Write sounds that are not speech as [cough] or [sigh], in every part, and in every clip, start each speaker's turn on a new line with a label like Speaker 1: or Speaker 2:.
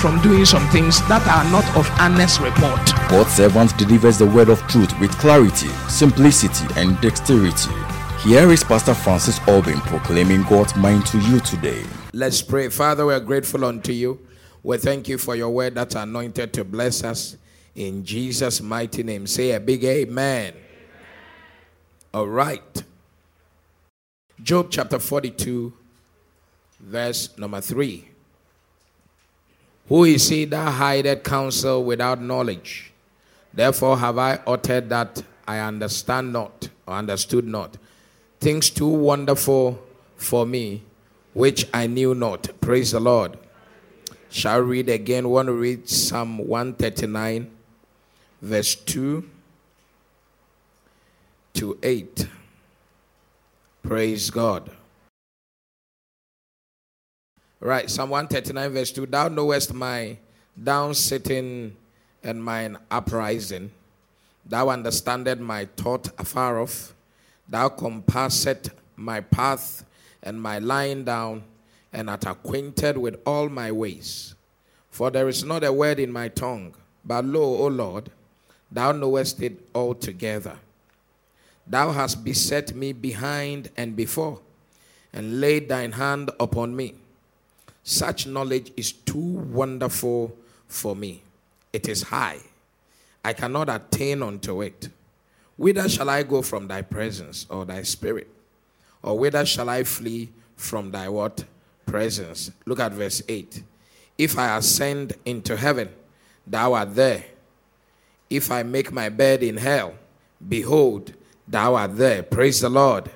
Speaker 1: from doing some things that are not of honest report.
Speaker 2: God's servant delivers the word of truth with clarity, simplicity, and dexterity. Here is Pastor Francis Albin proclaiming God's mind to you today.
Speaker 1: Let's pray. Father, we are grateful unto you. We thank you for your word that's anointed to bless us. In Jesus' mighty name. Say a big amen. amen. All right. Job chapter 42, verse number 3. Who is he that hideth counsel without knowledge? Therefore have I uttered that I understand not, or understood not things too wonderful for me, which I knew not. Praise the Lord. Shall read again. To read Psalm 139, verse 2 to 8. Praise God. Right, Psalm 139, verse 2. Thou knowest my down sitting and mine uprising. Thou understandest my thought afar off. Thou compassest my path and my lying down, and art acquainted with all my ways. For there is not a word in my tongue, but lo, O Lord, thou knowest it altogether. Thou hast beset me behind and before, and laid thine hand upon me. Such knowledge is too wonderful for me. It is high. I cannot attain unto it. Whither shall I go from thy presence or thy spirit? Or whither shall I flee from thy what? Presence. Look at verse 8. If I ascend into heaven, thou art there. If I make my bed in hell, behold, thou art there. Praise the Lord.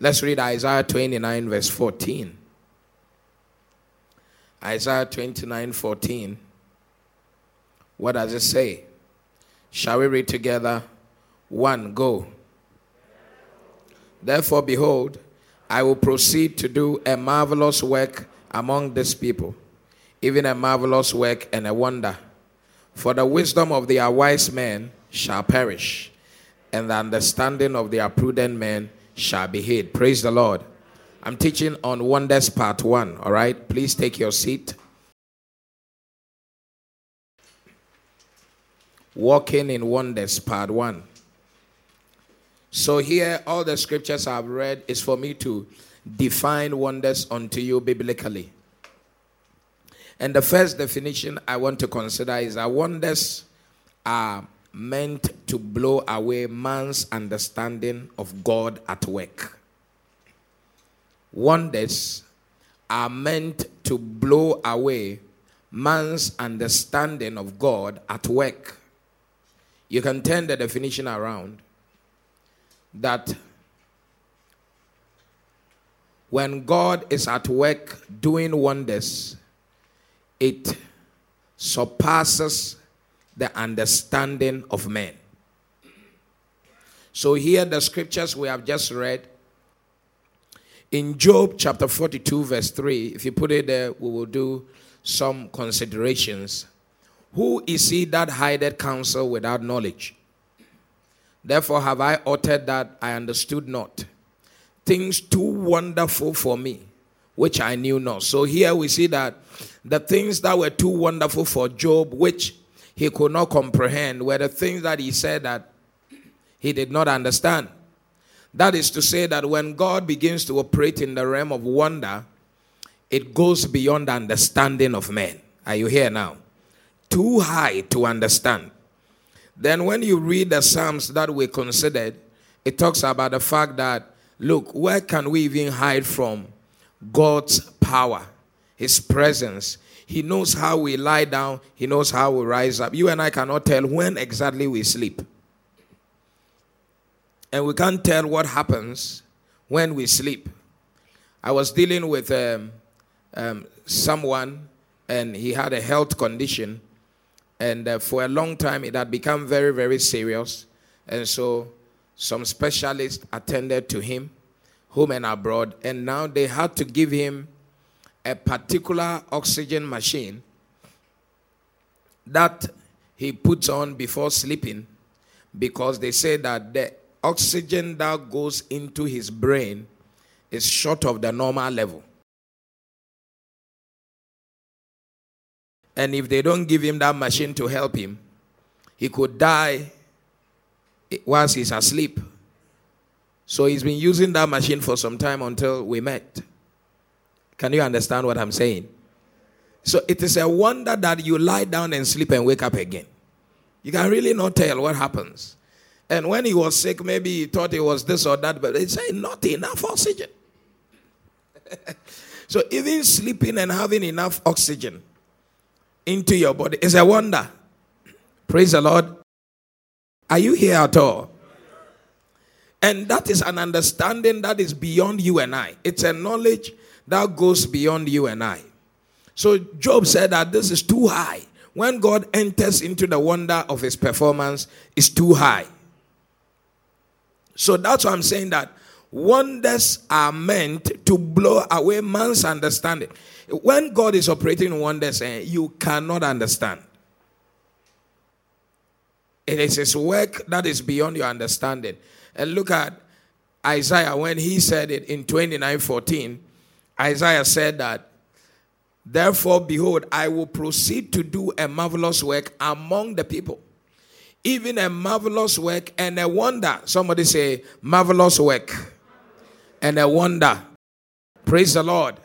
Speaker 1: Let's read Isaiah 29, verse 14. Isaiah 29, 14. What does it say? Shall we read together? One, go. Therefore, behold, I will proceed to do a marvelous work among this people, even a marvelous work and a wonder. For the wisdom of their wise men shall perish, and the understanding of their prudent men shall be hid. Praise the Lord. I'm teaching on wonders part one, all right? Please take your seat. Walking in wonders part one. So here, all the scriptures I've read is for me to define wonders unto you biblically. And the first definition I want to consider is that wonders are meant to blow away man's understanding of God at work. Wonders are meant to blow away man's understanding of God at work. You can turn the definition around that when God is at work doing wonders, it surpasses the understanding of men. So, here the scriptures we have just read in Job chapter 42, verse 3. If you put it there, we will do some considerations. Who is he that hideth counsel without knowledge? Therefore have I uttered that I understood not. Things too wonderful for me, which I knew not. So here we see that the things that were too wonderful for Job, which he could not comprehend, were the things that he said that he did not understand. That is to say, that when God begins to operate in the realm of wonder, it goes beyond the understanding of men. Are you here now? Too high to understand. Then, when you read the Psalms that we considered, it talks about the fact that, look, where can we even hide from God's power, His presence? He knows how we lie down, He knows how we rise up. You and I cannot tell when exactly we sleep. And we can't tell what happens when we sleep. I was dealing with um, um, someone, and he had a health condition And uh, for a long time, it had become very, very serious. And so some specialists attended to him, home and abroad. And now they had to give him a particular oxygen machine that he puts on before sleeping because they say that the oxygen that goes into his brain is short of the normal level. And if they don't give him that machine to help him, he could die whilst he's asleep. So he's been using that machine for some time until we met. Can you understand what I'm saying? So it is a wonder that you lie down and sleep and wake up again. You can really not tell what happens. And when he was sick, maybe he thought it was this or that, but they say not enough oxygen. [laughs] so even sleeping and having enough oxygen into your body is a wonder. Praise the Lord. Are you here at all? And that is an understanding that is beyond you and I. It's a knowledge that goes beyond you and I. So Job said that this is too high. When God enters into the wonder of his performance, it's too high. So that's why I'm saying that wonders are meant to blow away man's understanding. When God is operating wonders, eh, you cannot understand. It is his work that is beyond your understanding. And look at Isaiah when he said it in 29:14. Isaiah said that Therefore, behold, I will proceed to do a marvelous work among the people. Even a marvelous work and a wonder. Somebody say, marvelous work and a wonder. Praise the Lord.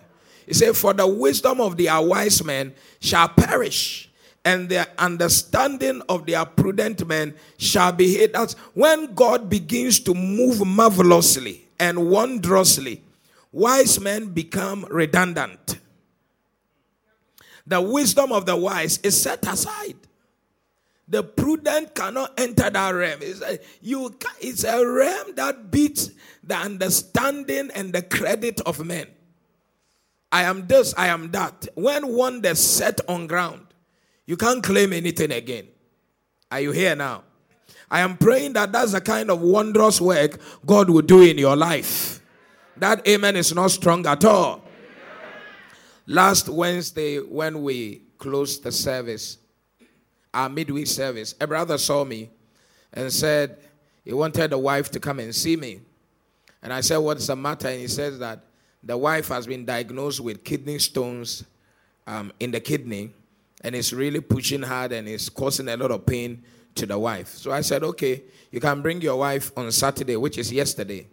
Speaker 1: He said, For the wisdom of their wise men shall perish, and their understanding of their prudent men shall be hid. That's when God begins to move marvelously and wondrously, wise men become redundant the wisdom of the wise is set aside. The prudent cannot enter that realm. It's a, you, it's a realm that beats the understanding and the credit of men. I am this, I am that. When one is set on ground, you can't claim anything again. Are you here now? I am praying that that's the kind of wondrous work God will do in your life. That amen is not strong at all. Last Wednesday, when we closed the service, our midweek service, a brother saw me and said he wanted the wife to come and see me. And I said, What's the matter? And he says that the wife has been diagnosed with kidney stones um, in the kidney and it's really pushing hard and it's causing a lot of pain to the wife. So I said, Okay, you can bring your wife on Saturday, which is yesterday.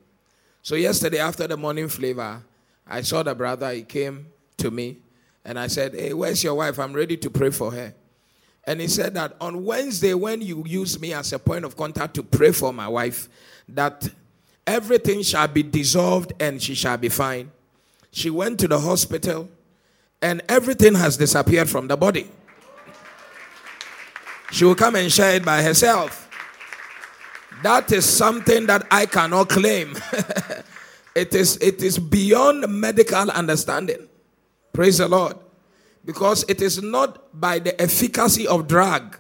Speaker 1: So, yesterday, after the morning flavor, I saw the brother, he came to me and I said, Hey, where's your wife? I'm ready to pray for her. And he said that on Wednesday, when you use me as a point of contact to pray for my wife, that everything shall be dissolved and she shall be fine. She went to the hospital and everything has disappeared from the body. She will come and share it by herself. That is something that I cannot claim. [laughs] it, is, it is beyond medical understanding. Praise the Lord. Because it is not by the efficacy of drug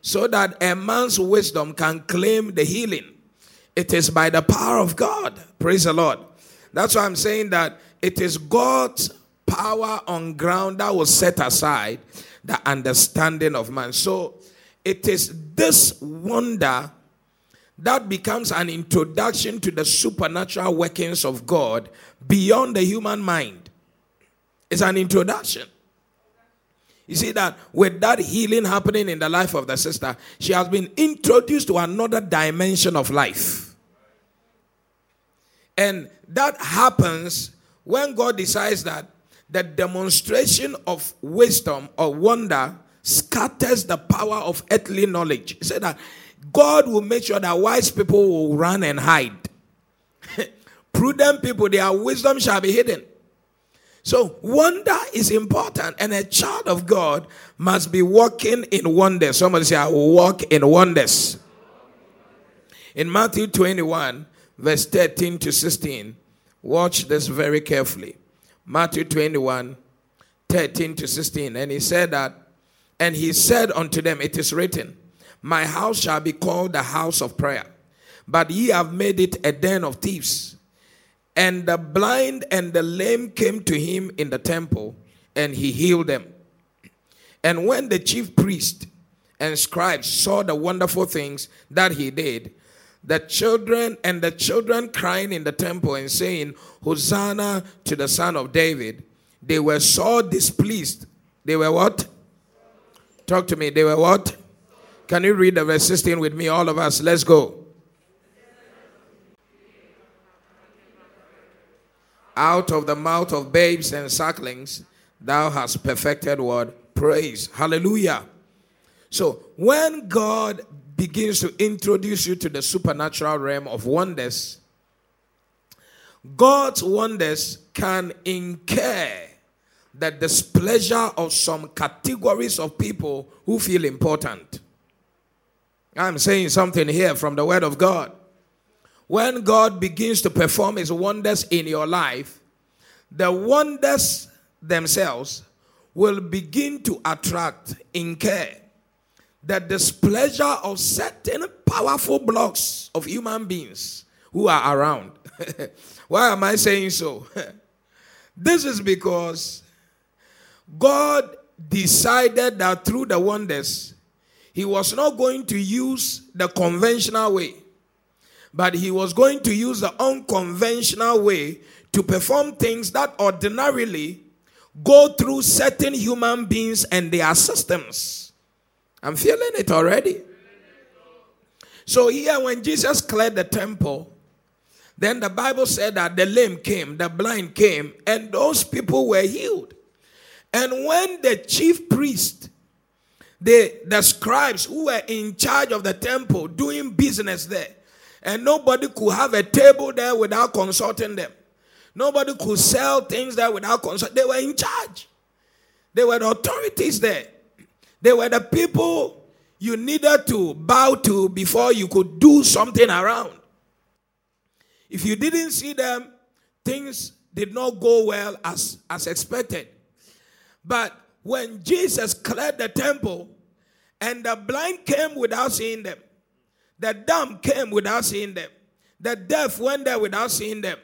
Speaker 1: so that a man's wisdom can claim the healing. It is by the power of God. Praise the Lord. That's why I'm saying that it is God's power on ground that will set aside the understanding of man. So it is this wonder that becomes an introduction to the supernatural workings of God beyond the human mind. It's an introduction. You see that with that healing happening in the life of the sister, she has been introduced to another dimension of life. And that happens when God decides that the demonstration of wisdom or wonder scatters the power of earthly knowledge. Said that God will make sure that wise people will run and hide. [laughs] Prudent people, their wisdom shall be hidden. So, wonder is important, and a child of God must be walking in wonders. Somebody say, I will walk in wonders. In Matthew 21, verse 13 to 16, watch this very carefully. Matthew 21, 13 to 16. And he said that, And he said unto them, It is written, My house shall be called the house of prayer, but ye have made it a den of thieves. And the blind and the lame came to him in the temple, and he healed them. And when the chief priest and scribes saw the wonderful things that he did, the children and the children crying in the temple and saying, Hosanna to the Son of David, they were so displeased. They were what? Talk to me. They were what? Can you read the verse 16 with me, all of us? Let's go. Out of the mouth of babes and sucklings, thou hast perfected what? Praise. Hallelujah. So, when God begins to introduce you to the supernatural realm of wonders, God's wonders can incur the displeasure of some categories of people who feel important. I'm saying something here from the Word of God. When God begins to perform His wonders in your life, the wonders themselves will begin to attract, incur the displeasure of certain powerful blocks of human beings who are around. [laughs] Why am I saying so? [laughs] this is because God decided that through the wonders, He was not going to use the conventional way, but He was going to use the unconventional way to perform things that ordinarily go through certain human beings and their systems. I'm feeling it already. So, here, when Jesus cleared the temple, then the Bible said that the lame came, the blind came, and those people were healed. And when the chief priest, the, the scribes who were in charge of the temple doing business there, and nobody could have a table there without consulting them. Nobody could sell things there without consulting. They were in charge. They were the authorities there. They were the people you needed to bow to before you could do something around. If you didn't see them, things did not go well as, as expected. But when Jesus cleared the temple and the blind came without seeing them, the dumb came without seeing them, the deaf went there without seeing them.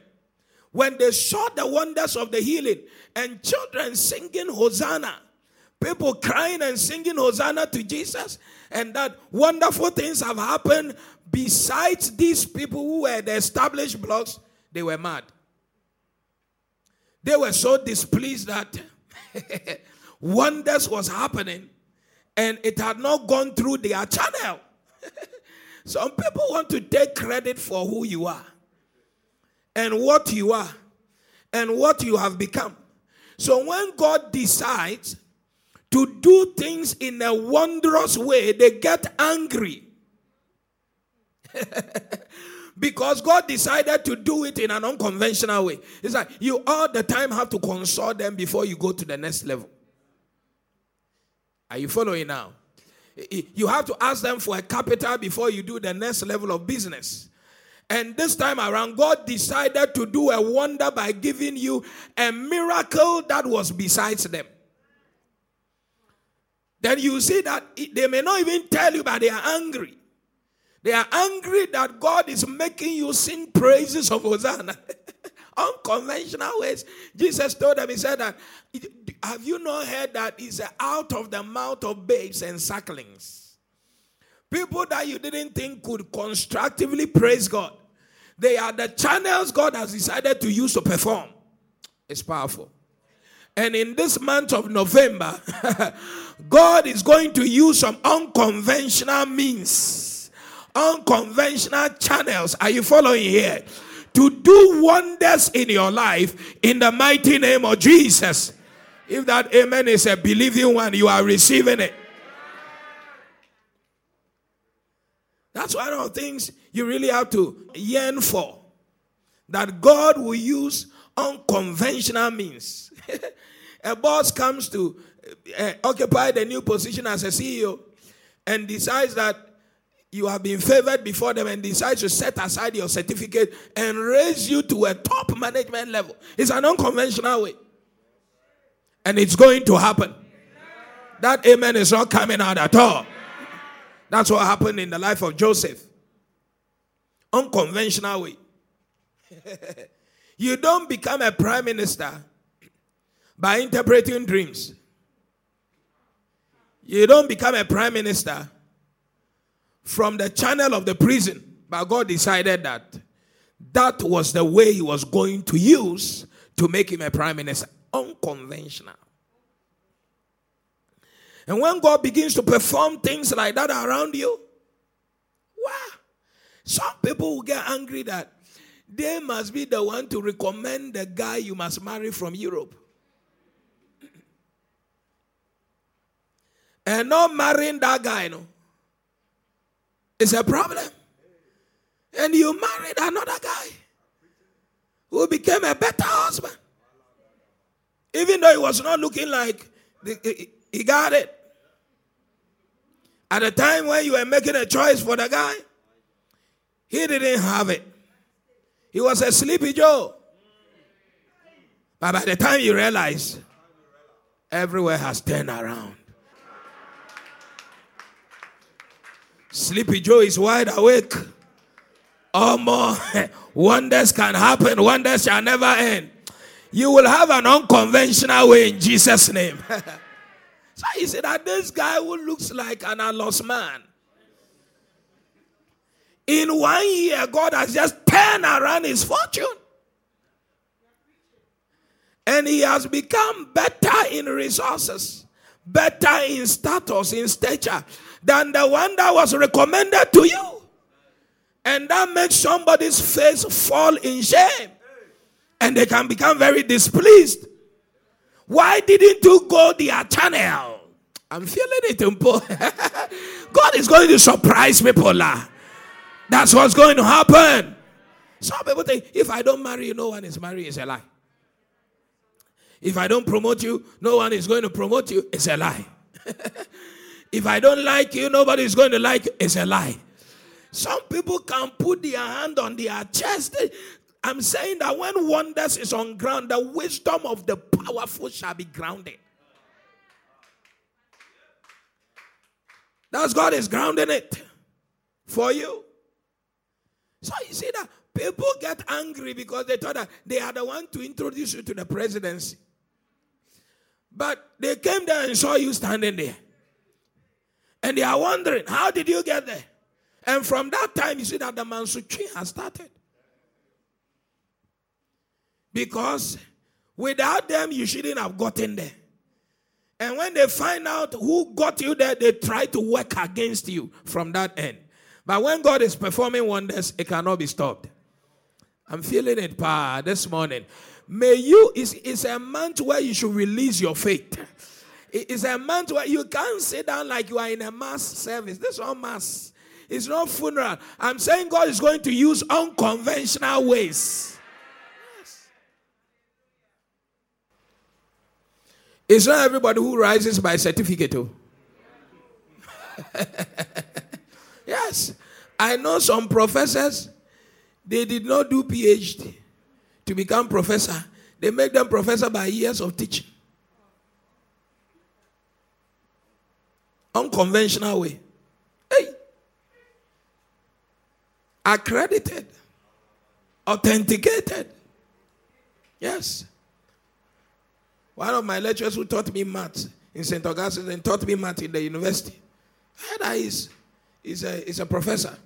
Speaker 1: When they saw the wonders of the healing and children singing Hosanna, people crying and singing Hosanna to Jesus, and that wonderful things have happened besides these people who were the established blocks, they were mad. They were so displeased that [laughs] wonders was happening and it had not gone through their channel. [laughs] Some people want to take credit for who you are and what you are and what you have become. So when God decides to do things in a wondrous way, they get angry. [laughs] because God decided to do it in an unconventional way. It's like you all the time have to consult them before you go to the next level. Are you following now? You have to ask them for a capital before you do the next level of business. And this time around, God decided to do a wonder by giving you a miracle that was besides them. Then you see that they may not even tell you, but they are angry. They are angry that God is making you sing praises of Hosanna. [laughs] Unconventional ways. Jesus told them, He said that, Have you not heard that it's out of the mouth of babes and sucklings? People that you didn't think could constructively praise God. They are the channels God has decided to use to perform. It's powerful. And in this month of November, [laughs] God is going to use some unconventional means unconventional channels. Are you following here? To do wonders in your life in the mighty name of Jesus. If that amen is a believing one, you are receiving it. That's one of the things you really have to yearn for. That God will use unconventional means. [laughs] a boss comes to uh, occupy the new position as a CEO and decides that you have been favored before them and decides to set aside your certificate and raise you to a top management level. It's an unconventional way. And it's going to happen. That amen is not coming out at all. That's what happened in the life of Joseph. Unconventional way. [laughs] you don't become a prime minister by interpreting dreams. You don't become a prime minister from the channel of the prison. But God decided that that was the way He was going to use to make him a prime minister. Unconventional. And when God begins to perform things like that around you, wow. Some people will get angry that they must be the one to recommend the guy you must marry from Europe. [laughs] And not marrying that guy, no. It's a problem. And you married another guy who became a better husband. Even though he was not looking like he got it. At the time when you were making a choice for the guy, he didn't have it. He was a sleepy Joe. But by the time you realize, everywhere has turned around. Sleepy Joe is wide awake. Oh, more [laughs] wonders can happen, wonders shall never end. You will have an unconventional way in Jesus' name. [laughs] so he said that this guy who looks like an lost man. In one year, God has just turned around his fortune. And he has become better in resources, better in status, in stature than the one that was recommended to you. And that makes somebody's face fall in shame and they can become very displeased. Why didn't you go their channel? I'm feeling it, [laughs] God is going to surprise people. That's what's going to happen. Some people think if I don't marry you, no one is married. It's a lie. If I don't promote you, no one is going to promote you. It's a lie. [laughs] if I don't like you, nobody is going to like you. It's a lie. Some people can put their hand on their chest. I'm saying that when wonders is on ground, the wisdom of the powerful shall be grounded. That's God is grounding it for you. So you see that people get angry because they thought that they are the one to introduce you to the presidency. But they came there and saw you standing there. And they are wondering, how did you get there? And from that time, you see that the Mansutri has started. Because without them, you shouldn't have gotten there. And when they find out who got you there, they try to work against you from that end. But when God is performing wonders, it cannot be stopped. I'm feeling it, pa, this morning. May you, it's, it's a month where you should release your faith. It's a month where you can't sit down like you are in a mass service. This is not mass. It's not funeral. I'm saying God is going to use unconventional ways. It's not everybody who rises by certificate. Oh. [laughs] yes. I know some professors, they did not do PhD to become professor. They make them professor by years of teaching. Unconventional way. Hey. Accredited. Authenticated. Yes. One of my lecturers who taught me math in St. Augustine and taught me math in the university. That he's, he's, a, he's a professor.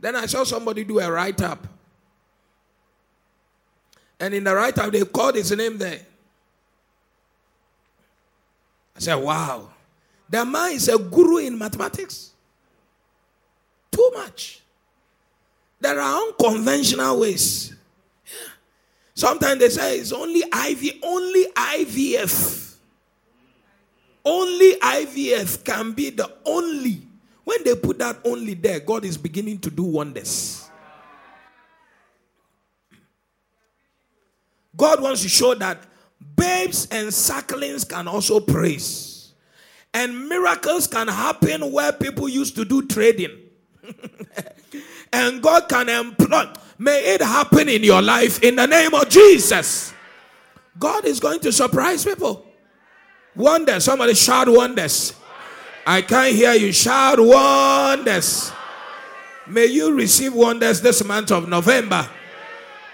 Speaker 1: Then I saw somebody do a write up. And in the write up, they called his name there. I said, wow. The man is a guru in mathematics. Too much. There are unconventional ways. Sometimes they say it's only IV, only IVF. Only IVF can be the only. When they put that only there, God is beginning to do wonders. God wants to show that babes and sucklings can also praise. And miracles can happen where people used to do trading. [laughs] and God can employ. May it happen in your life in the name of Jesus. God is going to surprise people. Wonders. Somebody shout wonders. I can't hear you shout wonders. May you receive wonders this month of November.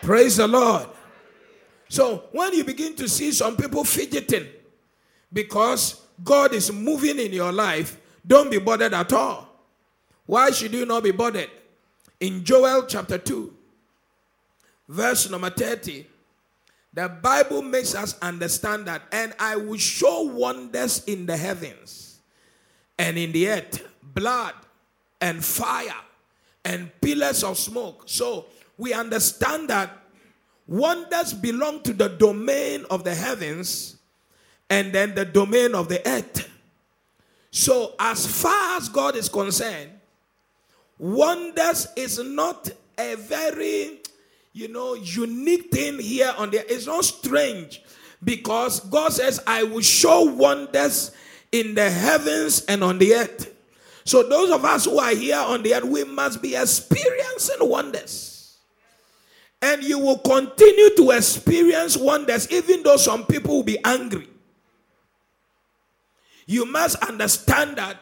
Speaker 1: Praise the Lord. So, when you begin to see some people fidgeting because God is moving in your life, don't be bothered at all. Why should you not be bothered? In Joel chapter 2, verse number 30, the Bible makes us understand that, and I will show wonders in the heavens and in the earth, blood and fire and pillars of smoke. So we understand that wonders belong to the domain of the heavens and then the domain of the earth. So, as far as God is concerned, wonders is not a very, you know, unique thing here on the it's not strange because God says, I will show wonders in the heavens and on the earth. So, those of us who are here on the earth, we must be experiencing wonders. And you will continue to experience wonders, even though some people will be angry. You must understand that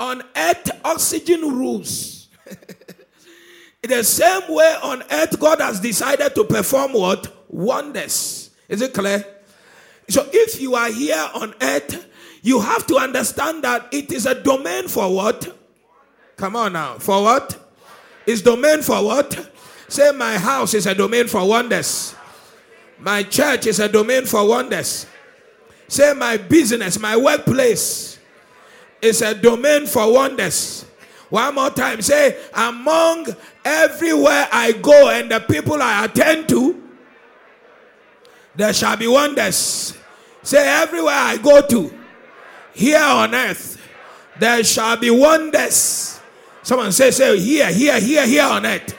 Speaker 1: on earth, oxygen rules. [laughs] In the same way on earth, God has decided to perform what? Wonders. Is it clear? So if you are here on earth, you have to understand that it is a domain for what? Come on now. For what? Is domain for what? Say, my house is a domain for wonders. My church is a domain for wonders. Say, my business, my workplace is a domain for wonders. One more time. Say, among everywhere I go and the people I attend to, there shall be wonders. Say, everywhere I go to, here on earth, there shall be wonders. Someone say, say, here, here, here, here on earth.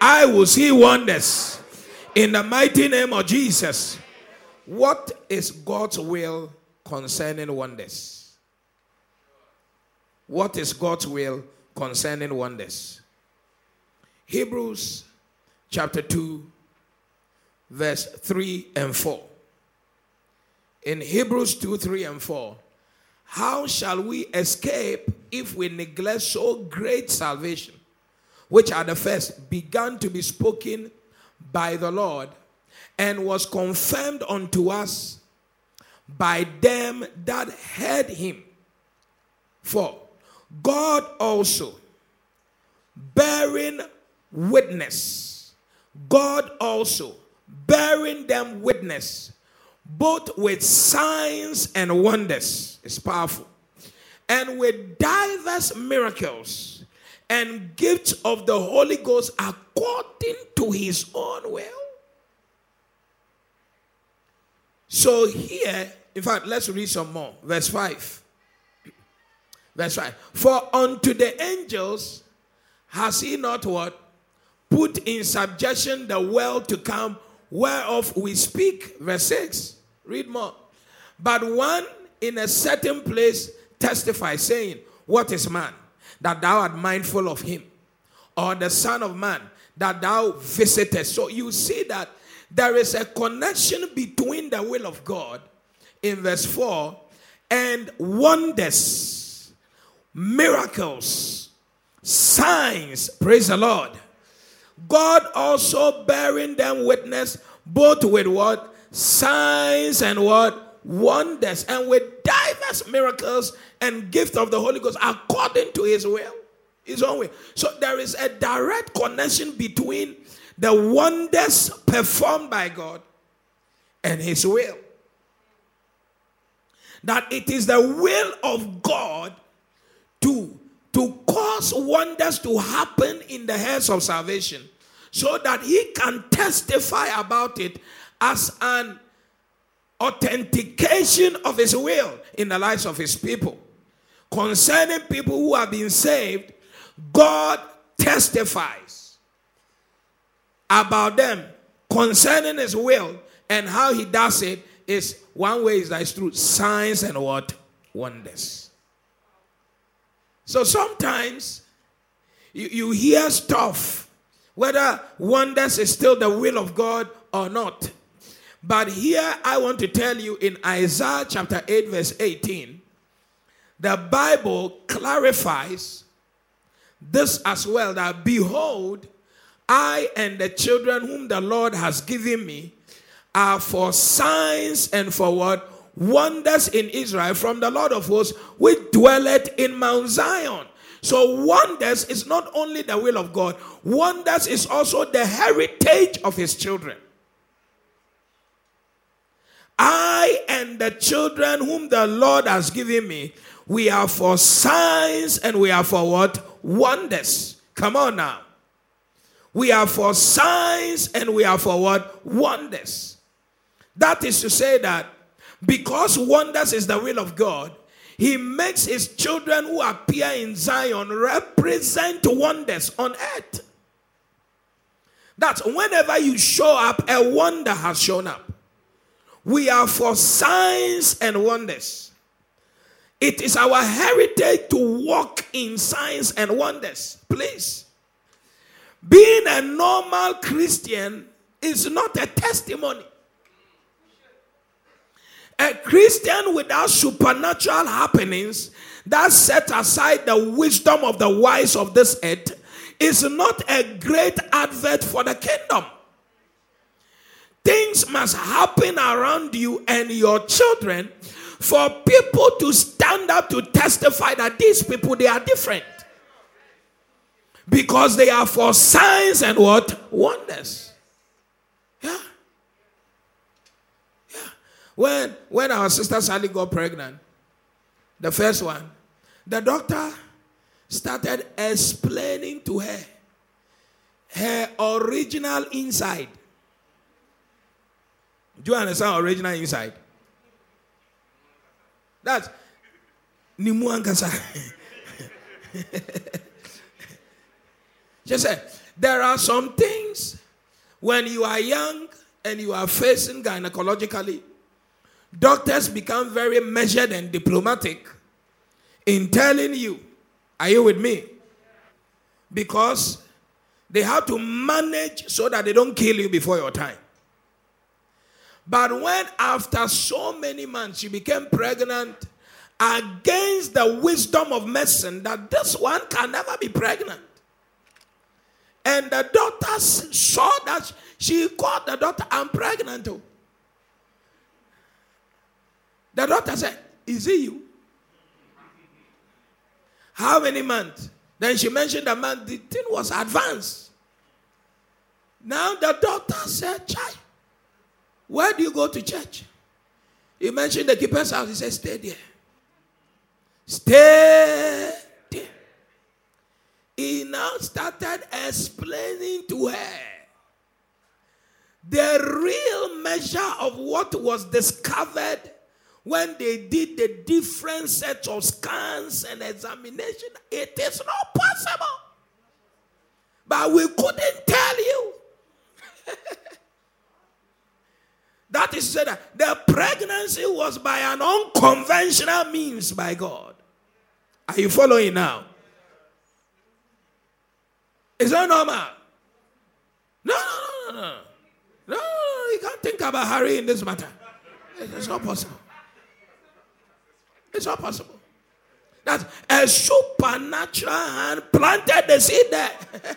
Speaker 1: I will see wonders in the mighty name of Jesus. What is God's will concerning wonders? What is God's will concerning wonders? Hebrews chapter 2, verse 3 and 4. In Hebrews 2, 3 and 4, how shall we escape if we neglect so great salvation, which at the first began to be spoken by the Lord? and was confirmed unto us by them that heard him. For God also, bearing witness, God also, bearing them witness, both with signs and wonders, is powerful, and with diverse miracles and gifts of the Holy Ghost according to his own will. So here, in fact, let's read some more. Verse 5. Verse 5. For unto the angels has he not what? Put in subjection the world to come, whereof we speak. Verse 6. Read more. But one in a certain place testifies, saying, What is man? That thou art mindful of him, or the Son of Man, that thou visitest. So you see that there is a connection between the will of God in verse 4 and wonders, miracles, signs. Praise the Lord. God also bearing them witness both with what? Signs and what? Wonders and with diverse miracles and gift of the Holy Ghost according to his will, his own way. So there is a direct connection between the wonders performed by God and His will. That it is the will of God to, to cause wonders to happen in the hands of salvation so that He can testify about it as an authentication of His will in the lives of His people. Concerning people who have been saved, God testifies about them concerning his will and how he does it is one way is that it's through signs and what? Wonders. So sometimes you, you hear stuff, whether wonders is still the will of God or not. But here I want to tell you in Isaiah chapter 8, verse 18, the Bible clarifies this as well that behold, I and the children whom the Lord has given me are for signs and for what? Wonders in Israel from the Lord of hosts, which dwelleth in Mount Zion. So, wonders is not only the will of God, wonders is also the heritage of his children. I and the children whom the Lord has given me, we are for signs and we are for what? Wonders. Come on now. We are for signs and we are for what? Wonders. That is to say that because wonders is the will of God, he makes his children who appear in Zion represent wonders on earth. That whenever you show up, a wonder has shown up. We are for signs and wonders. It is our heritage to walk in signs and wonders. Please. Being a normal Christian is not a testimony. A Christian without supernatural happenings that set aside the wisdom of the wise of this earth is not a great advert for the kingdom. Things must happen around you and your children for people to stand up to testify that these people they are different. Because they are for signs and what? Wonders. Yeah when when our sister sally got pregnant the first one the doctor started explaining to her her original inside do you understand original inside that's Nimu Ankasa. Just say, there are some things when you are young and you are facing gynecologically, doctors become very measured and diplomatic in telling you, are you with me? Because they have to manage so that they don't kill you before your time. But when after so many months she became pregnant against the wisdom of medicine that this one can never be pregnant. And the doctor saw that she called the doctor, I'm pregnant too. The doctor said, Is it you? How many months? Then she mentioned the month, the thing was advanced. Now the doctor said, Child, where do you go to church? He mentioned the keeper's house. He said, Stay there. Stay there. He now started explaining to her the real measure of what was discovered when they did the different sets of scans and examination. It is not possible. But we couldn't tell you. [laughs] That is said that the pregnancy was by an unconventional means by God. Are you following now? Is that normal? No, no, no, no, no. No, you can't think about Harry in this matter. It's not possible. It's not possible. That a supernatural hand planted the seed there. [laughs]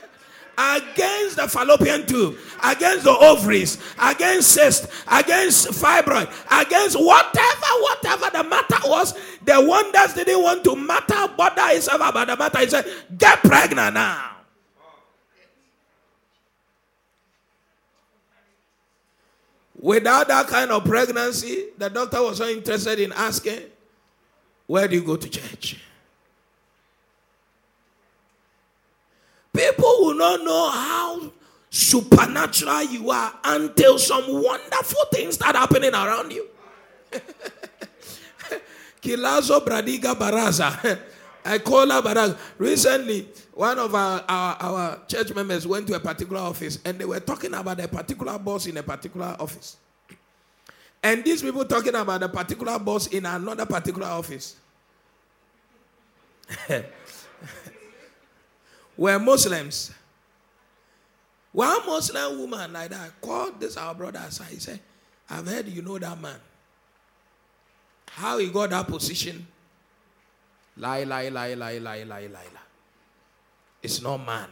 Speaker 1: against the fallopian tube, against the ovaries, against cyst, against fibroid, against whatever, whatever the matter was. The wonders didn't want to matter, bother itself about the matter. He said, Get pregnant now. Without that kind of pregnancy, the doctor was so interested in asking, Where do you go to church? People will not know how supernatural you are until some wonderful things start happening around you. [laughs] Kilazo Bradiga Baraza. [laughs] I call her Baraza. Recently, one of our, our, our church members went to a particular office and they were talking about a particular boss in a particular office. And these people talking about a particular boss in another particular office [laughs] were Muslims. One Muslim woman like that called this our brother aside. He said, I've heard you know that man. How he got that position. Lie, lie, lie, lie, lie, lie, lie, lie. It's not man.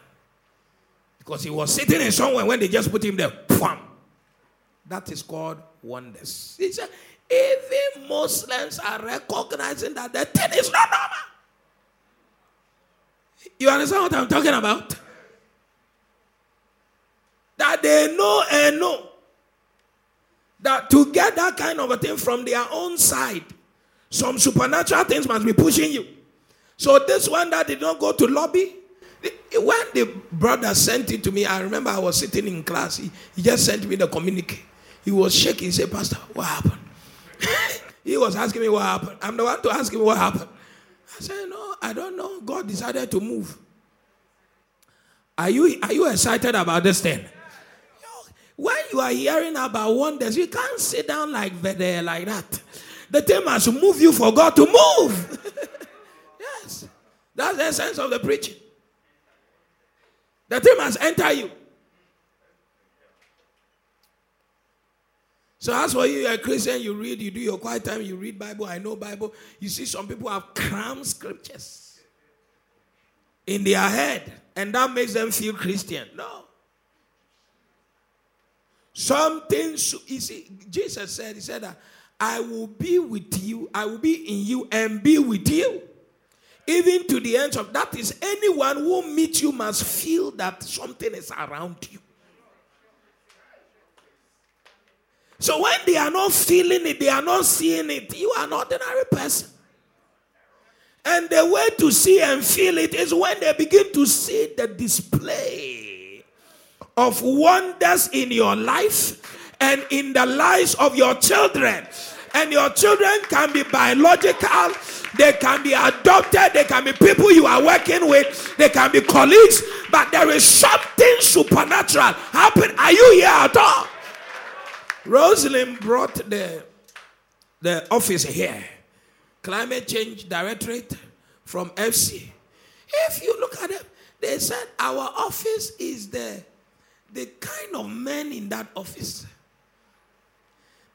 Speaker 1: Because he was sitting in somewhere when they just put him there. Pwam. That is called wonders. He said, even Muslims are recognizing that the thing is not normal. You understand what I'm talking about? That they know and know that to get that kind of a thing from their own side, some supernatural things must be pushing you. So this one that did not go to lobby, when the brother sent it to me, I remember I was sitting in class. He, he just sent me the communique. He was shaking. He said, Pastor, what happened? [laughs] he was asking me what happened. I'm the one to ask him what happened. I said, No, I don't know. God decided to move. Are you, are you excited about this thing? When you are hearing about wonders, you can't sit down like there like that. The thing must move you for God to move. [laughs] yes. That's the essence of the preaching. The thing must enter you. So as for you, a Christian, you read, you do your quiet time, you read Bible, I know Bible. You see some people have cram scriptures in their head, and that makes them feel Christian. No. Something, you see, Jesus said, He said that I will be with you, I will be in you and be with you. Even to the end of that is anyone who meets you must feel that something is around you. So when they are not feeling it, they are not seeing it, you are an ordinary person. And the way to see and feel it is when they begin to see the display of wonders in your life and in the lives of your children. And your children can be biological, they can be adopted, they can be people you are working with, they can be colleagues, but there is something supernatural happen. Are you here at all? Rosalind brought the, the office here, Climate Change Directorate from FC. If you look at them, they said our office is the, the kind of men in that office.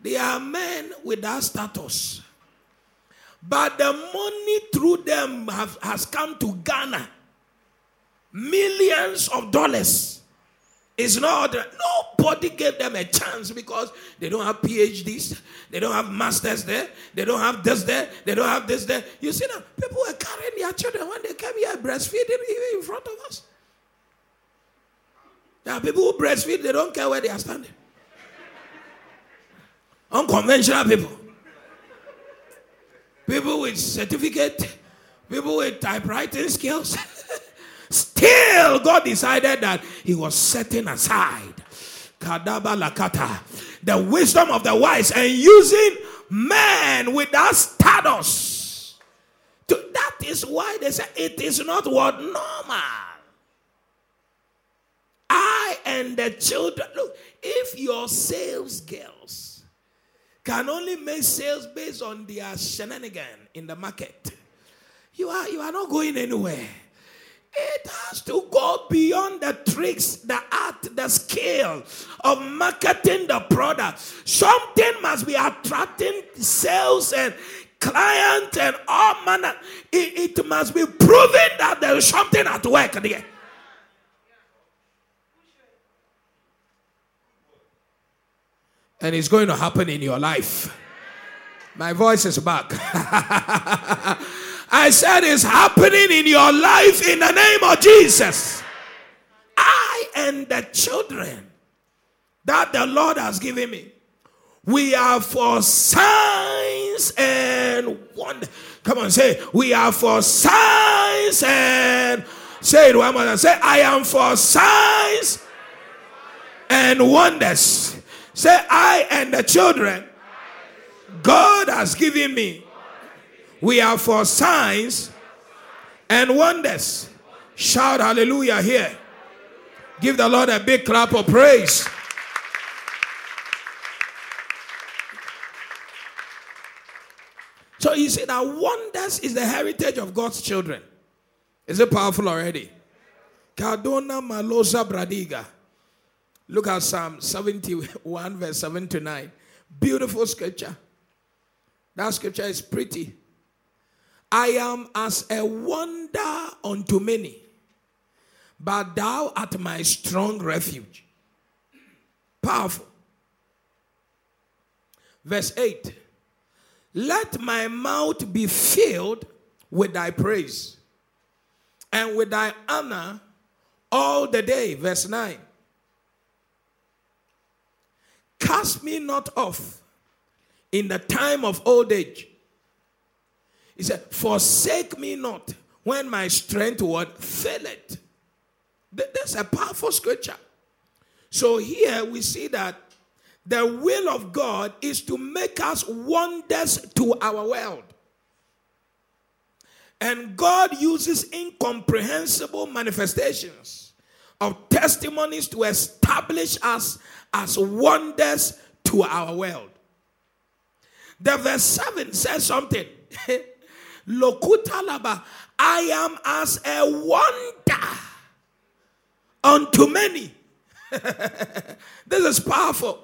Speaker 1: They are men with that status. But the money through them have, has come to Ghana. Millions of dollars. It's not nobody gave them a chance because they don't have PhDs, they don't have masters there, they don't have this there, they don't have this there. You see now, people were carrying their children when they came here breastfeeding even in front of us. There are people who breastfeed, they don't care where they are standing. Unconventional people. People with certificate, people with typewriting skills. [laughs] Still, God decided that He was setting aside Kadaba Lakata, the wisdom of the wise, and using men with that status. To, that is why they say it is not what normal. I and the children. Look, if your sales girls can only make sales based on their shenanigan in the market, you are you are not going anywhere. It has to go beyond the tricks, the art, the skill of marketing the product. Something must be attracting sales and clients and all manner. It, it must be proven that there is something at work there. And it's going to happen in your life. My voice is back. [laughs] I said it's happening in your life in the name of Jesus. I and the children that the Lord has given me, we are for signs and wonder. Come on, say, we are for signs and say it one more time. Say, I am for signs and wonders. Say, I and the children God has given me we are for signs and wonders. Shout hallelujah here. Give the Lord a big clap of praise. So you see that wonders is the heritage of God's children. Is it powerful already? Cardona Malosa Bradiga. Look at Psalm 71, verse 7 to 9. Beautiful scripture. That scripture is pretty. I am as a wonder unto many, but thou art my strong refuge. Powerful. Verse 8 Let my mouth be filled with thy praise and with thy honor all the day. Verse 9 Cast me not off in the time of old age. He said, Forsake me not when my strength would fail it. That's a powerful scripture. So here we see that the will of God is to make us wonders to our world. And God uses incomprehensible manifestations of testimonies to establish us as wonders to our world. The verse 7 says something. [laughs] Lokutalaba, I am as a wonder unto many. [laughs] this is powerful.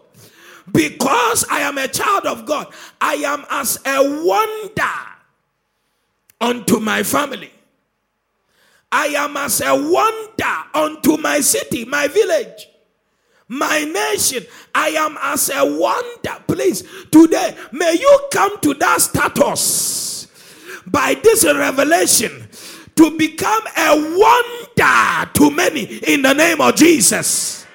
Speaker 1: Because I am a child of God, I am as a wonder unto my family. I am as a wonder unto my city, my village, my nation. I am as a wonder. Please, today, may you come to that status by this revelation to become a wonder to many in the name of Jesus.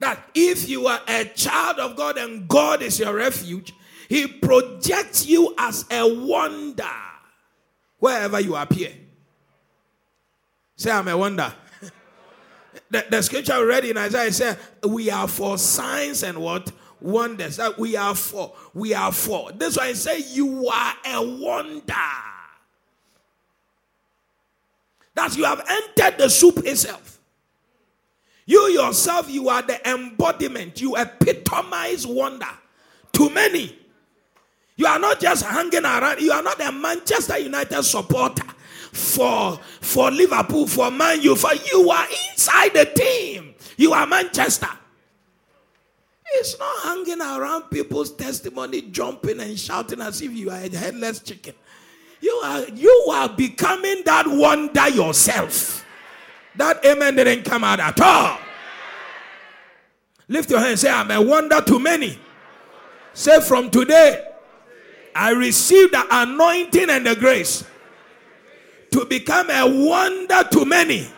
Speaker 1: That if you are a child of God and God is your refuge, He projects you as a wonder wherever you appear. Say, I'm a wonder. The, the scripture read in Isaiah said, We are for signs and what? Wonders. That we are for. We are for. This why I say, You are a wonder. That you have entered the soup itself. You yourself, you are the embodiment. You epitomize wonder to many. You are not just hanging around. You are not a Manchester United supporter for, for Liverpool, for Man U. For you are inside the team. You are Manchester. It's not hanging around people's testimony, jumping and shouting as if you are a headless chicken. You are you are becoming that wonder yourself. That amen didn't come out at all. Lift your hand and say, I'm a wonder to many. Say, from today, I receive the anointing and the grace to become a wonder to many.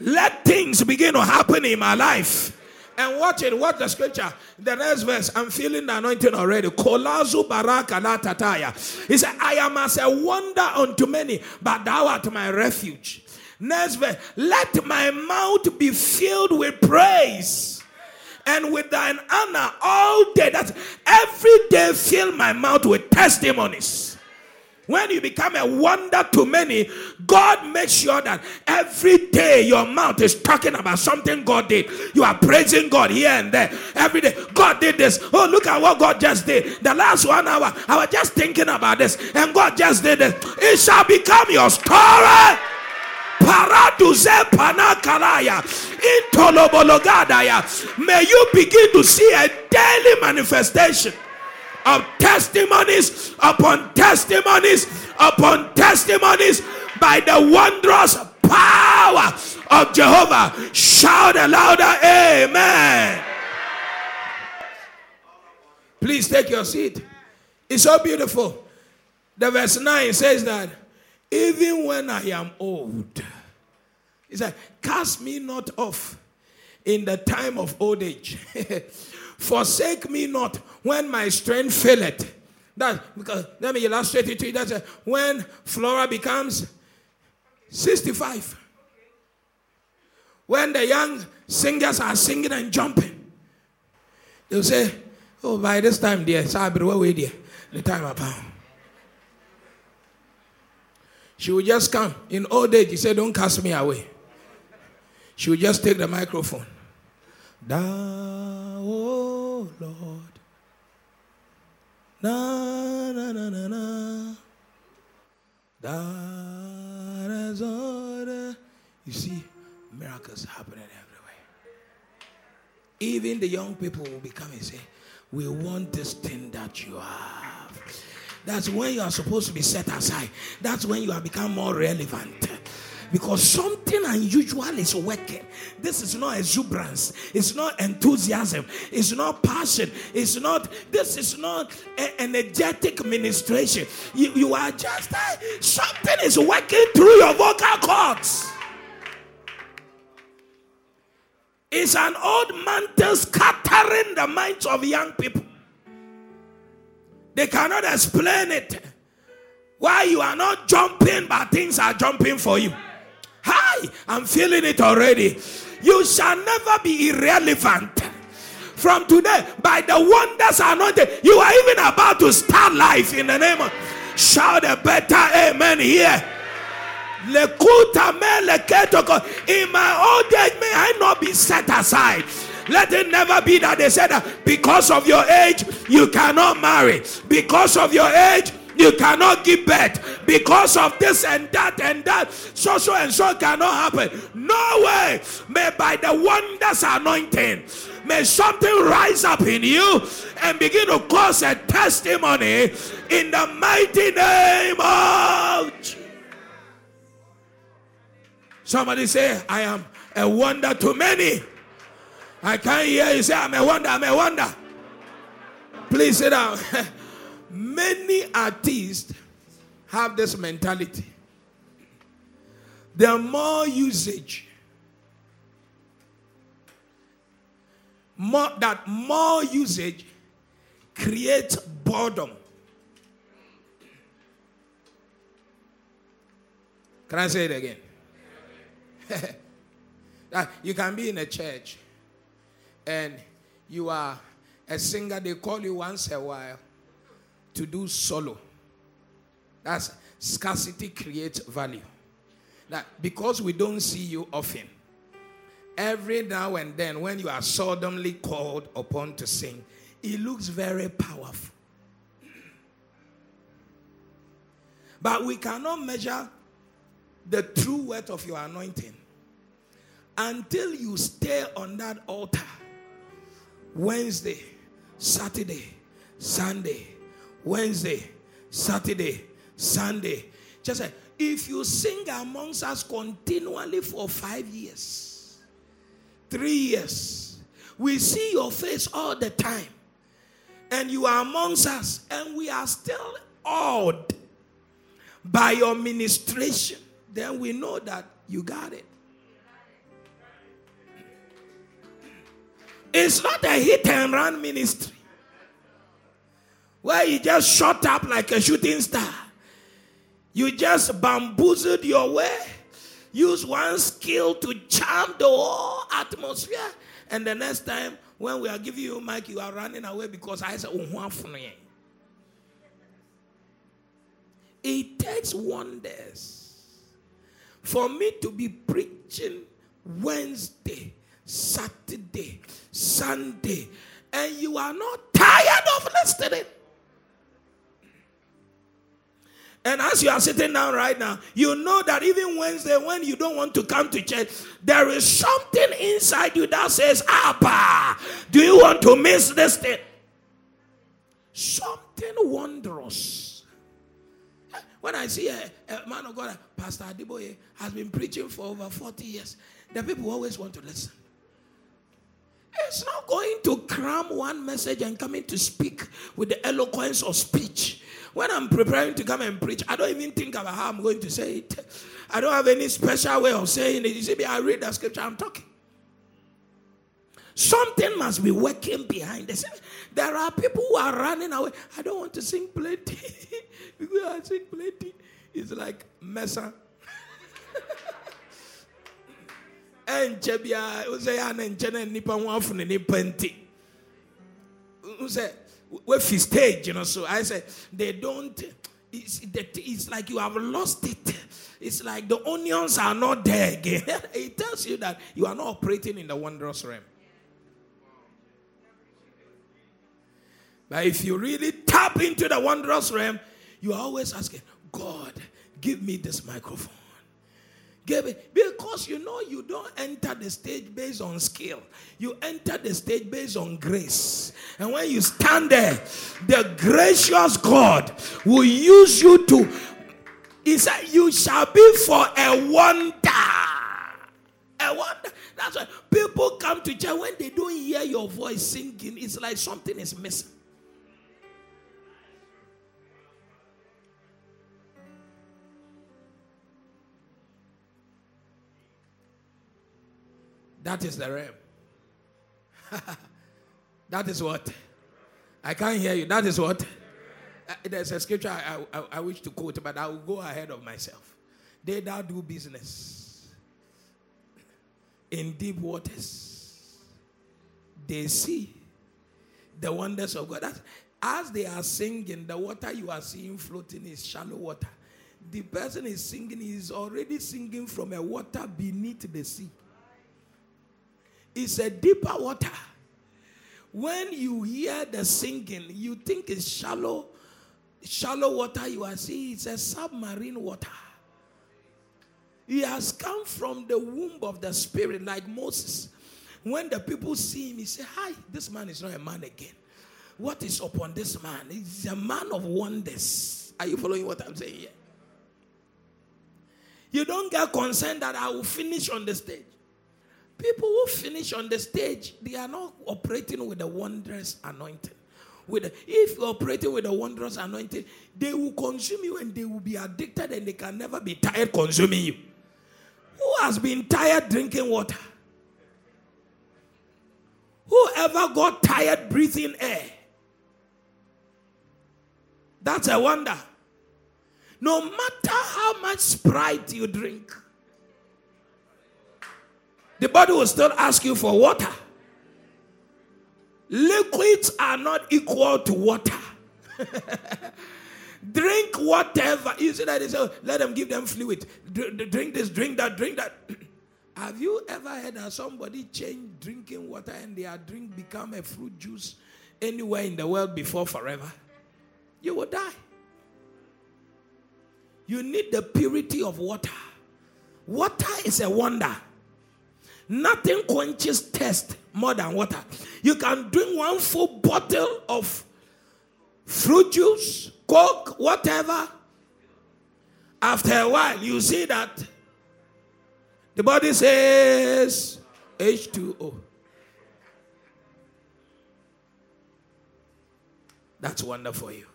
Speaker 1: Let things begin to happen in my life. And watch it, watch the scripture. The next verse, I'm feeling the anointing already. Kolazu tataya. He said, I am as a wonder unto many, but thou art my refuge. Next verse, let my mouth be filled with praise and with thine honor all day. That's every day fill my mouth with testimonies. When you become a wonder to many, God makes sure that every day your mouth is talking about something God did. You are praising God here and there. Every day, God did this. Oh, look at what God just did. The last one hour, I was just thinking about this, and God just did this. It shall become your story panakalaya intolobologadaya may you begin to see a daily manifestation of testimonies upon testimonies upon testimonies by the wondrous power of Jehovah. Shout a louder, Amen. Please take your seat. It's so beautiful. The verse 9 says that even when I am old, he said, Cast me not off in the time of old age. [laughs] Forsake me not when my strength faileth. That because let me illustrate it to you. That's uh, when Flora becomes 65. When the young singers are singing and jumping, they'll say, Oh, by this time, dear, Sabri, where we dear? The time about. She will just come. In old age, he said, Don't cast me away. She will just take the microphone. Thou, oh Lord. Na na na na na. That is all. You see, miracles happening everywhere. even the young people will become and say, We want this thing that you have. That's when you are supposed to be set aside. That's when you have become more relevant because something unusual is working. This is not exuberance, it's not enthusiasm, it's not passion, it's not, this is not energetic ministration. You, you are just, uh, something is working through your vocal cords. It's an old mantle scattering the minds of young people. They cannot explain it. Why you are not jumping, but things are jumping for you. Hi, I'm feeling it already. You shall never be irrelevant. From today, by the wonders anointed, you are even about to start life in the name of shout a better amen here. In my old age, may I not be set aside. Let it never be that they said that because of your age, you cannot marry. Because of your age, you cannot give birth because of this and that and that. So, so, and so cannot happen. No way. May by the wonders anointing, may something rise up in you and begin to cause a testimony in the mighty name of Jesus. Somebody say, I am a wonder to many. I can't hear you say, I'm a wonder, I'm a wonder. Please sit down. [laughs] Many artists have this mentality. The more usage, more, that more usage creates boredom. Can I say it again? [laughs] Ah, you can be in a church and you are a singer, they call you once a while to do solo. That's scarcity creates value. That because we don't see you often, every now and then when you are suddenly called upon to sing, it looks very powerful. But we cannot measure the true worth of your anointing until you stay on that altar Wednesday, Saturday, Sunday, Wednesday, Saturday, Sunday. Just say, if you sing amongst us continually for five years, three years, we see your face all the time, and you are amongst us, and we are still awed by your ministration, then we know that you got it. It's not a hit and run ministry where you just shot up like a shooting star. You just bamboozled your way. Use one skill to charm the whole atmosphere. And the next time, when we are giving you a mic, you are running away because I said, It takes wonders for me to be preaching Wednesday, Saturday, Sunday, and you are not tired of listening. And as you are sitting down right now, you know that even Wednesday, when you don't want to come to church, there is something inside you that says, Abba, do you want to miss this thing? Something wondrous. When I see a, a man of God, Pastor Adeboye, has been preaching for over 40 years, the people always want to listen. It's not going to cram one message and coming to speak with the eloquence of speech. When I'm preparing to come and preach, I don't even think about how I'm going to say it. I don't have any special way of saying it. You see, I read the scripture, I'm talking. Something must be working behind this. There are people who are running away. I don't want to sing plenty. [laughs] because I sing plenty. It's like mesa. ɛnkyɛ biara wosɛ yɛ ana nkyɛ na nipa ho afono nipa nti wosɛ wafi stage you know so I say they don't it's, it's like you have lost it. It's like the onions are not there again. [laughs] It tells you that you are not operating in the wondrous realm. But if you really tap into the wondrous realm you are always asking God give me this microphone because you know you don't enter the stage based on skill. You enter the stage based on grace. And when you stand there, the gracious God will use you to. He said, You shall be for a wonder. A wonder. That's why people come to church when they don't hear your voice singing, it's like something is missing. That is the realm. [laughs] that is what? I can't hear you. That is what? Uh, there's a scripture I, I, I, wish to quote, but I will go ahead of myself. They that do business in deep waters, they see the wonders of God. That's, as they are singing, the water you are seeing floating is shallow water. The person is singing is already singing from a water beneath the sea. It's a deeper water. When you hear the singing, you think it's shallow, shallow water. You are seeing it's a submarine water. He has come from the womb of the spirit, like Moses. When the people see him, he say, "Hi, this man is not a man again. What is upon this man? He's a man of wonders." Are you following what I'm saying here? You don't get concerned that I will finish on the stage. People who finish on the stage, they are not operating with the wondrous anointing. With a, if you're operating with the wondrous anointing, they will consume you and they will be addicted and they can never be tired consuming you. Who has been tired drinking water? Whoever got tired breathing air? That's a wonder. No matter how much Sprite you drink, the body will still ask you for water. Liquids are not equal to water. [laughs] drink whatever. You see that they say, let them give them fluid. Drink this, drink that, drink that. [clears throat] Have you ever heard that somebody change drinking water and their drink become a fruit juice anywhere in the world before forever? You will die. You need the purity of water. Water is a wonder. Nothing quenches thirst more than water. You can drink one full bottle of fruit juice, coke, whatever. After a while, you see that the body says H2O. That's wonderful for you.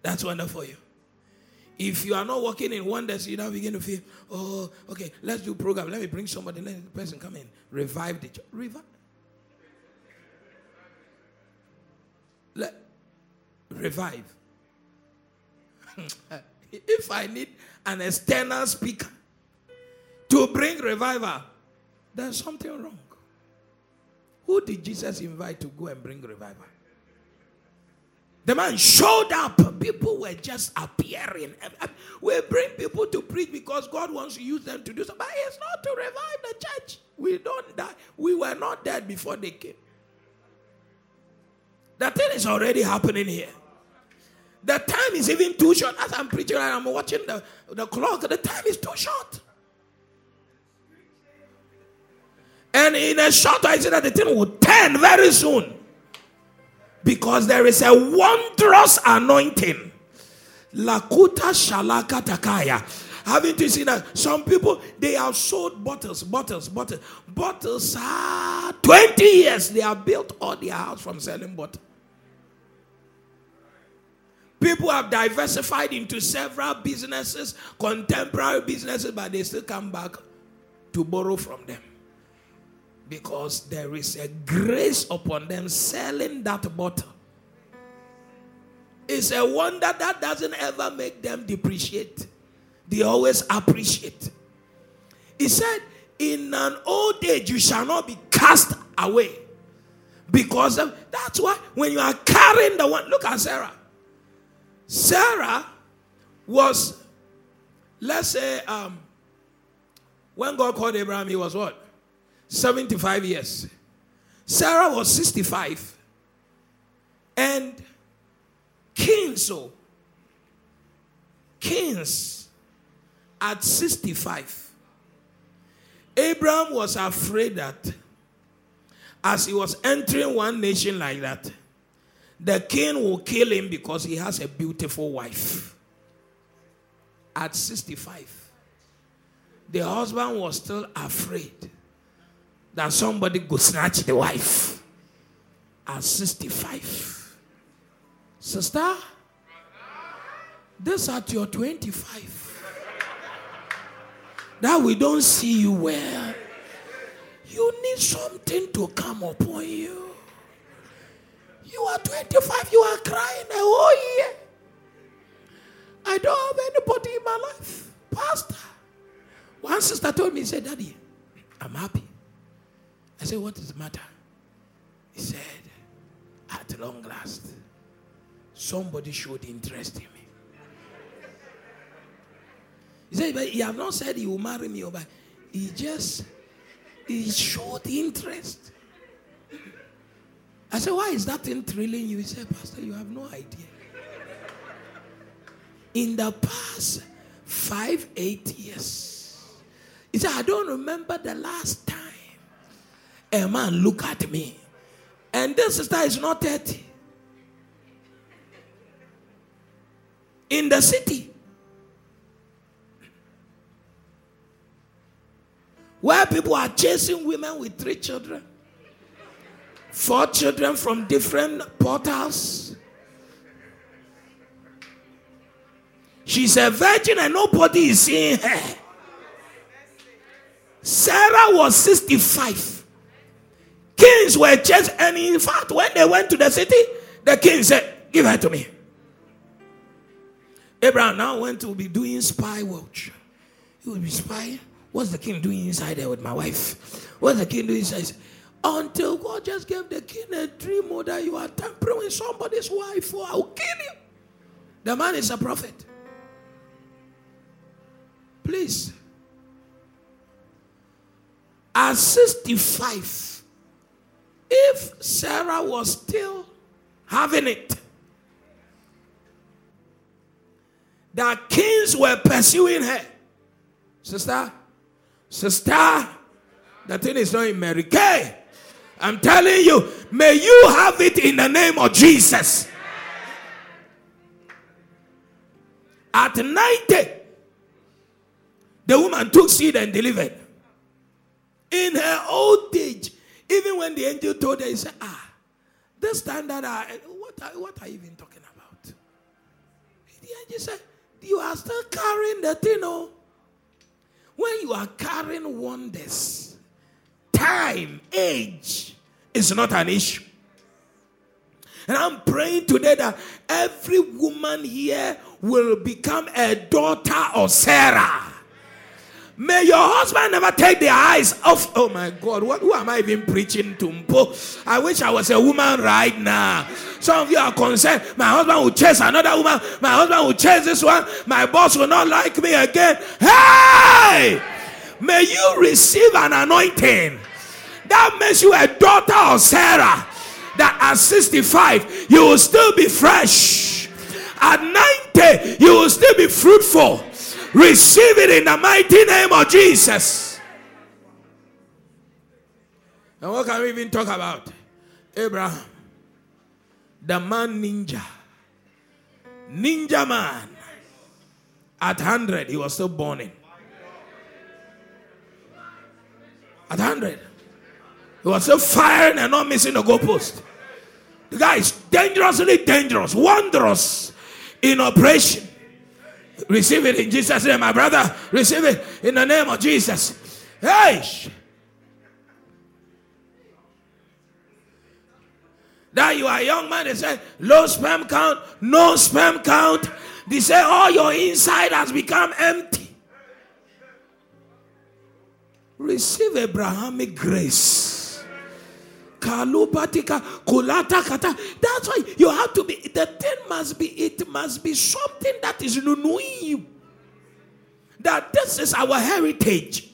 Speaker 1: That's wonderful for you. If you are not working in wonders, you now begin to feel, oh, okay, let's do program. Let me bring somebody. Let the person come in. Revive the church. Revive. Let, revive. [laughs] if I need an external speaker to bring revival, there's something wrong. Who did Jesus invite to go and bring revival? The man showed up. People were just appearing. We bring people to preach because God wants to use them to do something. But it's not to revive the church. We don't die. We were not dead before they came. The thing is already happening here. The time is even too short. As I'm preaching and I'm watching the, the clock, the time is too short. And in a short I see that the thing will turn very soon. Because there is a wondrous anointing. Lakuta shalaka takaya. Having to see that some people they have sold bottles, bottles, bottles, bottles. Ah, 20 years they have built all their house from selling bottles. People have diversified into several businesses, contemporary businesses, but they still come back to borrow from them because there is a grace upon them selling that bottle. It's a wonder that doesn't ever make them depreciate. They always appreciate. He said, In an old age, you shall not be cast away. Because of, that's why when you are carrying the one, look at Sarah. Sarah was, let's say, um, when God called Abraham, he was what? 75 years. Sarah was 65. And kings, so kings At 65, Abraham was afraid that as he was entering one nation like that, the king will kill him because he has a beautiful wife. At 65, the husband was still afraid that somebody could snatch the wife. At 65, sister, this at your 25 that we don't see you well, you need something to come upon you. You are 25, you are crying a whole year. I don't have anybody in my life. Pastor. One sister told me, he said, Daddy, I'm happy. Said, What is the matter? He said, At long last, somebody showed interest in me. He said, but he have not said he will marry me, but he just he showed interest. I said, why is that thing thrilling you? He said, Pastor, you have no idea. In the past five, eight years, he said, I don't remember the last a man look at me. And this sister is not 30. In the city. where people are chasing women with three children, four children from different portals. She's a virgin and nobody is seeing her. Sarah was 65. Kings were chased, and in fact, when they went to the city, the king said, Give her to me. Abraham now went to be doing spy watch. He would be spying What's the king doing inside there with my wife? What's the king doing inside? Until God just gave the king a dream or that you are tampering with somebody's wife, oh, or I'll kill you. The man is a prophet. Please. At 65, if Sarah was still having it, the kings were pursuing her. Sister, Sister, the thing is not in Mary Kay. I'm telling you, may you have it in the name of Jesus. At 90, the woman took seed and delivered. In her old age, even when the angel told her, he said, Ah, this time that I, what, are, what are you even talking about? The angel said, You are still carrying the thing, oh. When you are carrying wonders, time, age is not an issue. And I'm praying today that every woman here will become a daughter of Sarah. May your husband never take their eyes off. Oh my God, what, who am I even preaching to? Mpo? I wish I was a woman right now. Some of you are concerned. My husband will chase another woman. My husband will chase this one. My boss will not like me again. Hey! May you receive an anointing that makes you a daughter of Sarah. That at 65, you will still be fresh. At 90, you will still be fruitful. Receive it in the mighty name of Jesus. And what can we even talk about? Abraham, the man ninja, ninja man. At 100, he was still born in. At 100, he was still firing and not missing the goalpost. The guy is dangerously dangerous, wondrous in operation. Receive it in Jesus' name, my brother. Receive it in the name of Jesus. Hey! That you are a young man, they say low sperm count, no sperm count. They say all your inside has become empty. Receive Abrahamic grace. Kulata kata. That's why you have to be. The thing must be. It must be something that is renewing you. That this is our heritage.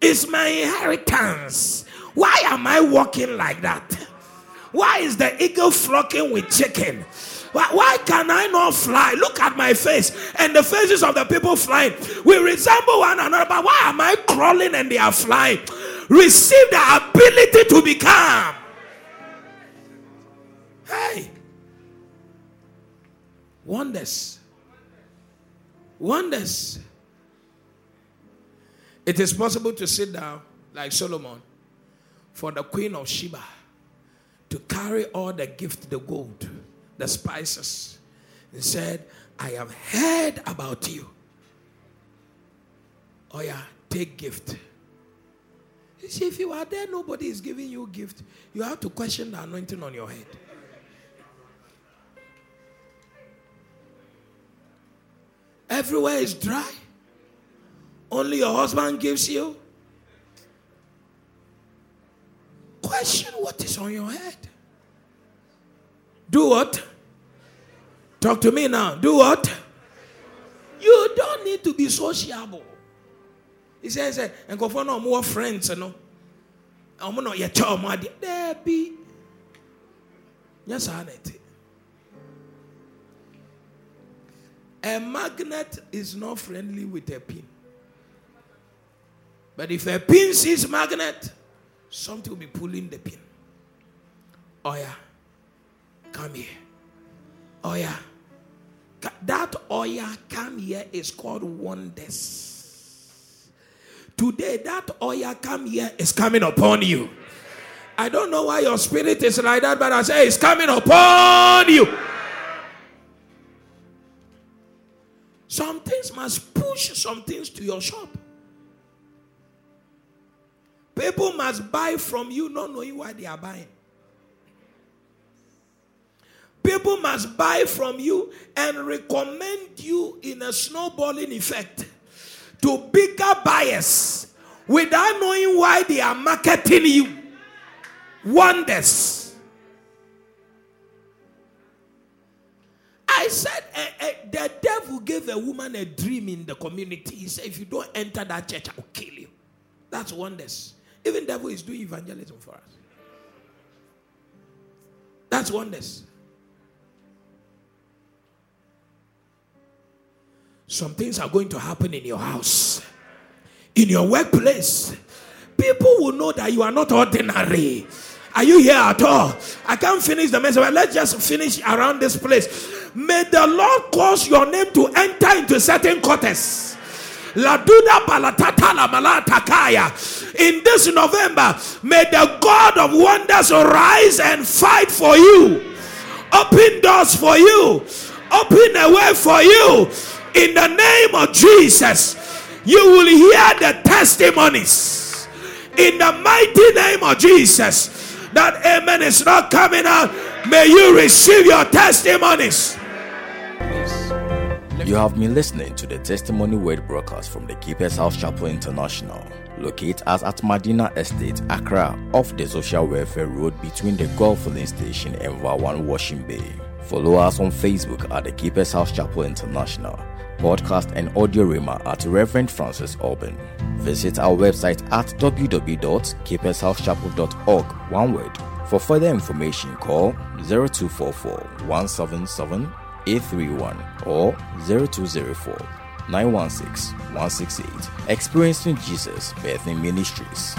Speaker 1: It's my inheritance. Why am I walking like that? Why is the eagle flocking with chicken? Why, why can I not fly? Look at my face and the faces of the people flying. We resemble one another, but why am I crawling and they are flying? Receive the ability to become. Hey, wonders, wonders. It is possible to sit down like Solomon for the queen of Sheba to carry all the gift, the gold, the spices, and said, I have heard about you. Oh, yeah, take gift. You see, if you are there, nobody is giving you gift. You have to question the anointing on your head. Everywhere is dry. Only your husband gives you. Question what is on your head. Do what? Talk to me now. Do what? You don't need to be sociable. He says, and go for no more friends. I'm your child, my dear. There be. Yes, I need A magnet is not friendly with a pin. But if a pin sees magnet, something will be pulling the pin. Yeah, come here. Yeah. That oil come here is called wonders. Today, that oil come here is coming upon you. I don't know why your spirit is like that, but I say it's coming upon you. Some things must push some things to your shop. People must buy from you not knowing why they are buying. People must buy from you and recommend you in a snowballing effect to bigger buyers without knowing why they are marketing you. Wonders. I said uh, uh, the devil gave a woman a dream in the community. He said, if you don't enter that church, I will kill you. That's wonders. Even devil is doing evangelism for us. That's wonders. Some things are going to happen in your house, in your workplace. People will know that you are not ordinary. Are you here at all? I can't finish the message, but let's just finish around this place. May the Lord cause your name to enter into certain quarters. Laduda Malatakaya. In this November, may the God of wonders rise and fight for you. Open doors for you. Open a way for you. In the name of Jesus, you will hear the testimonies. In the mighty name of Jesus, that amen is not coming out. May you receive your testimonies.
Speaker 2: You have been listening to the Testimony Word broadcast from the Keeper's House Chapel International, located at Medina Estate, Accra, off the Social Welfare Road between the Gulf Station and Vawan Washing Bay. Follow us on Facebook at the Keeper's House Chapel International, podcast and audio rima at Reverend Francis Alban. Visit our website at www.keepershousechapel.org, one word. For further information, call 0244 177 831 or 0204 916 168. Experiencing Jesus Birthing Ministries.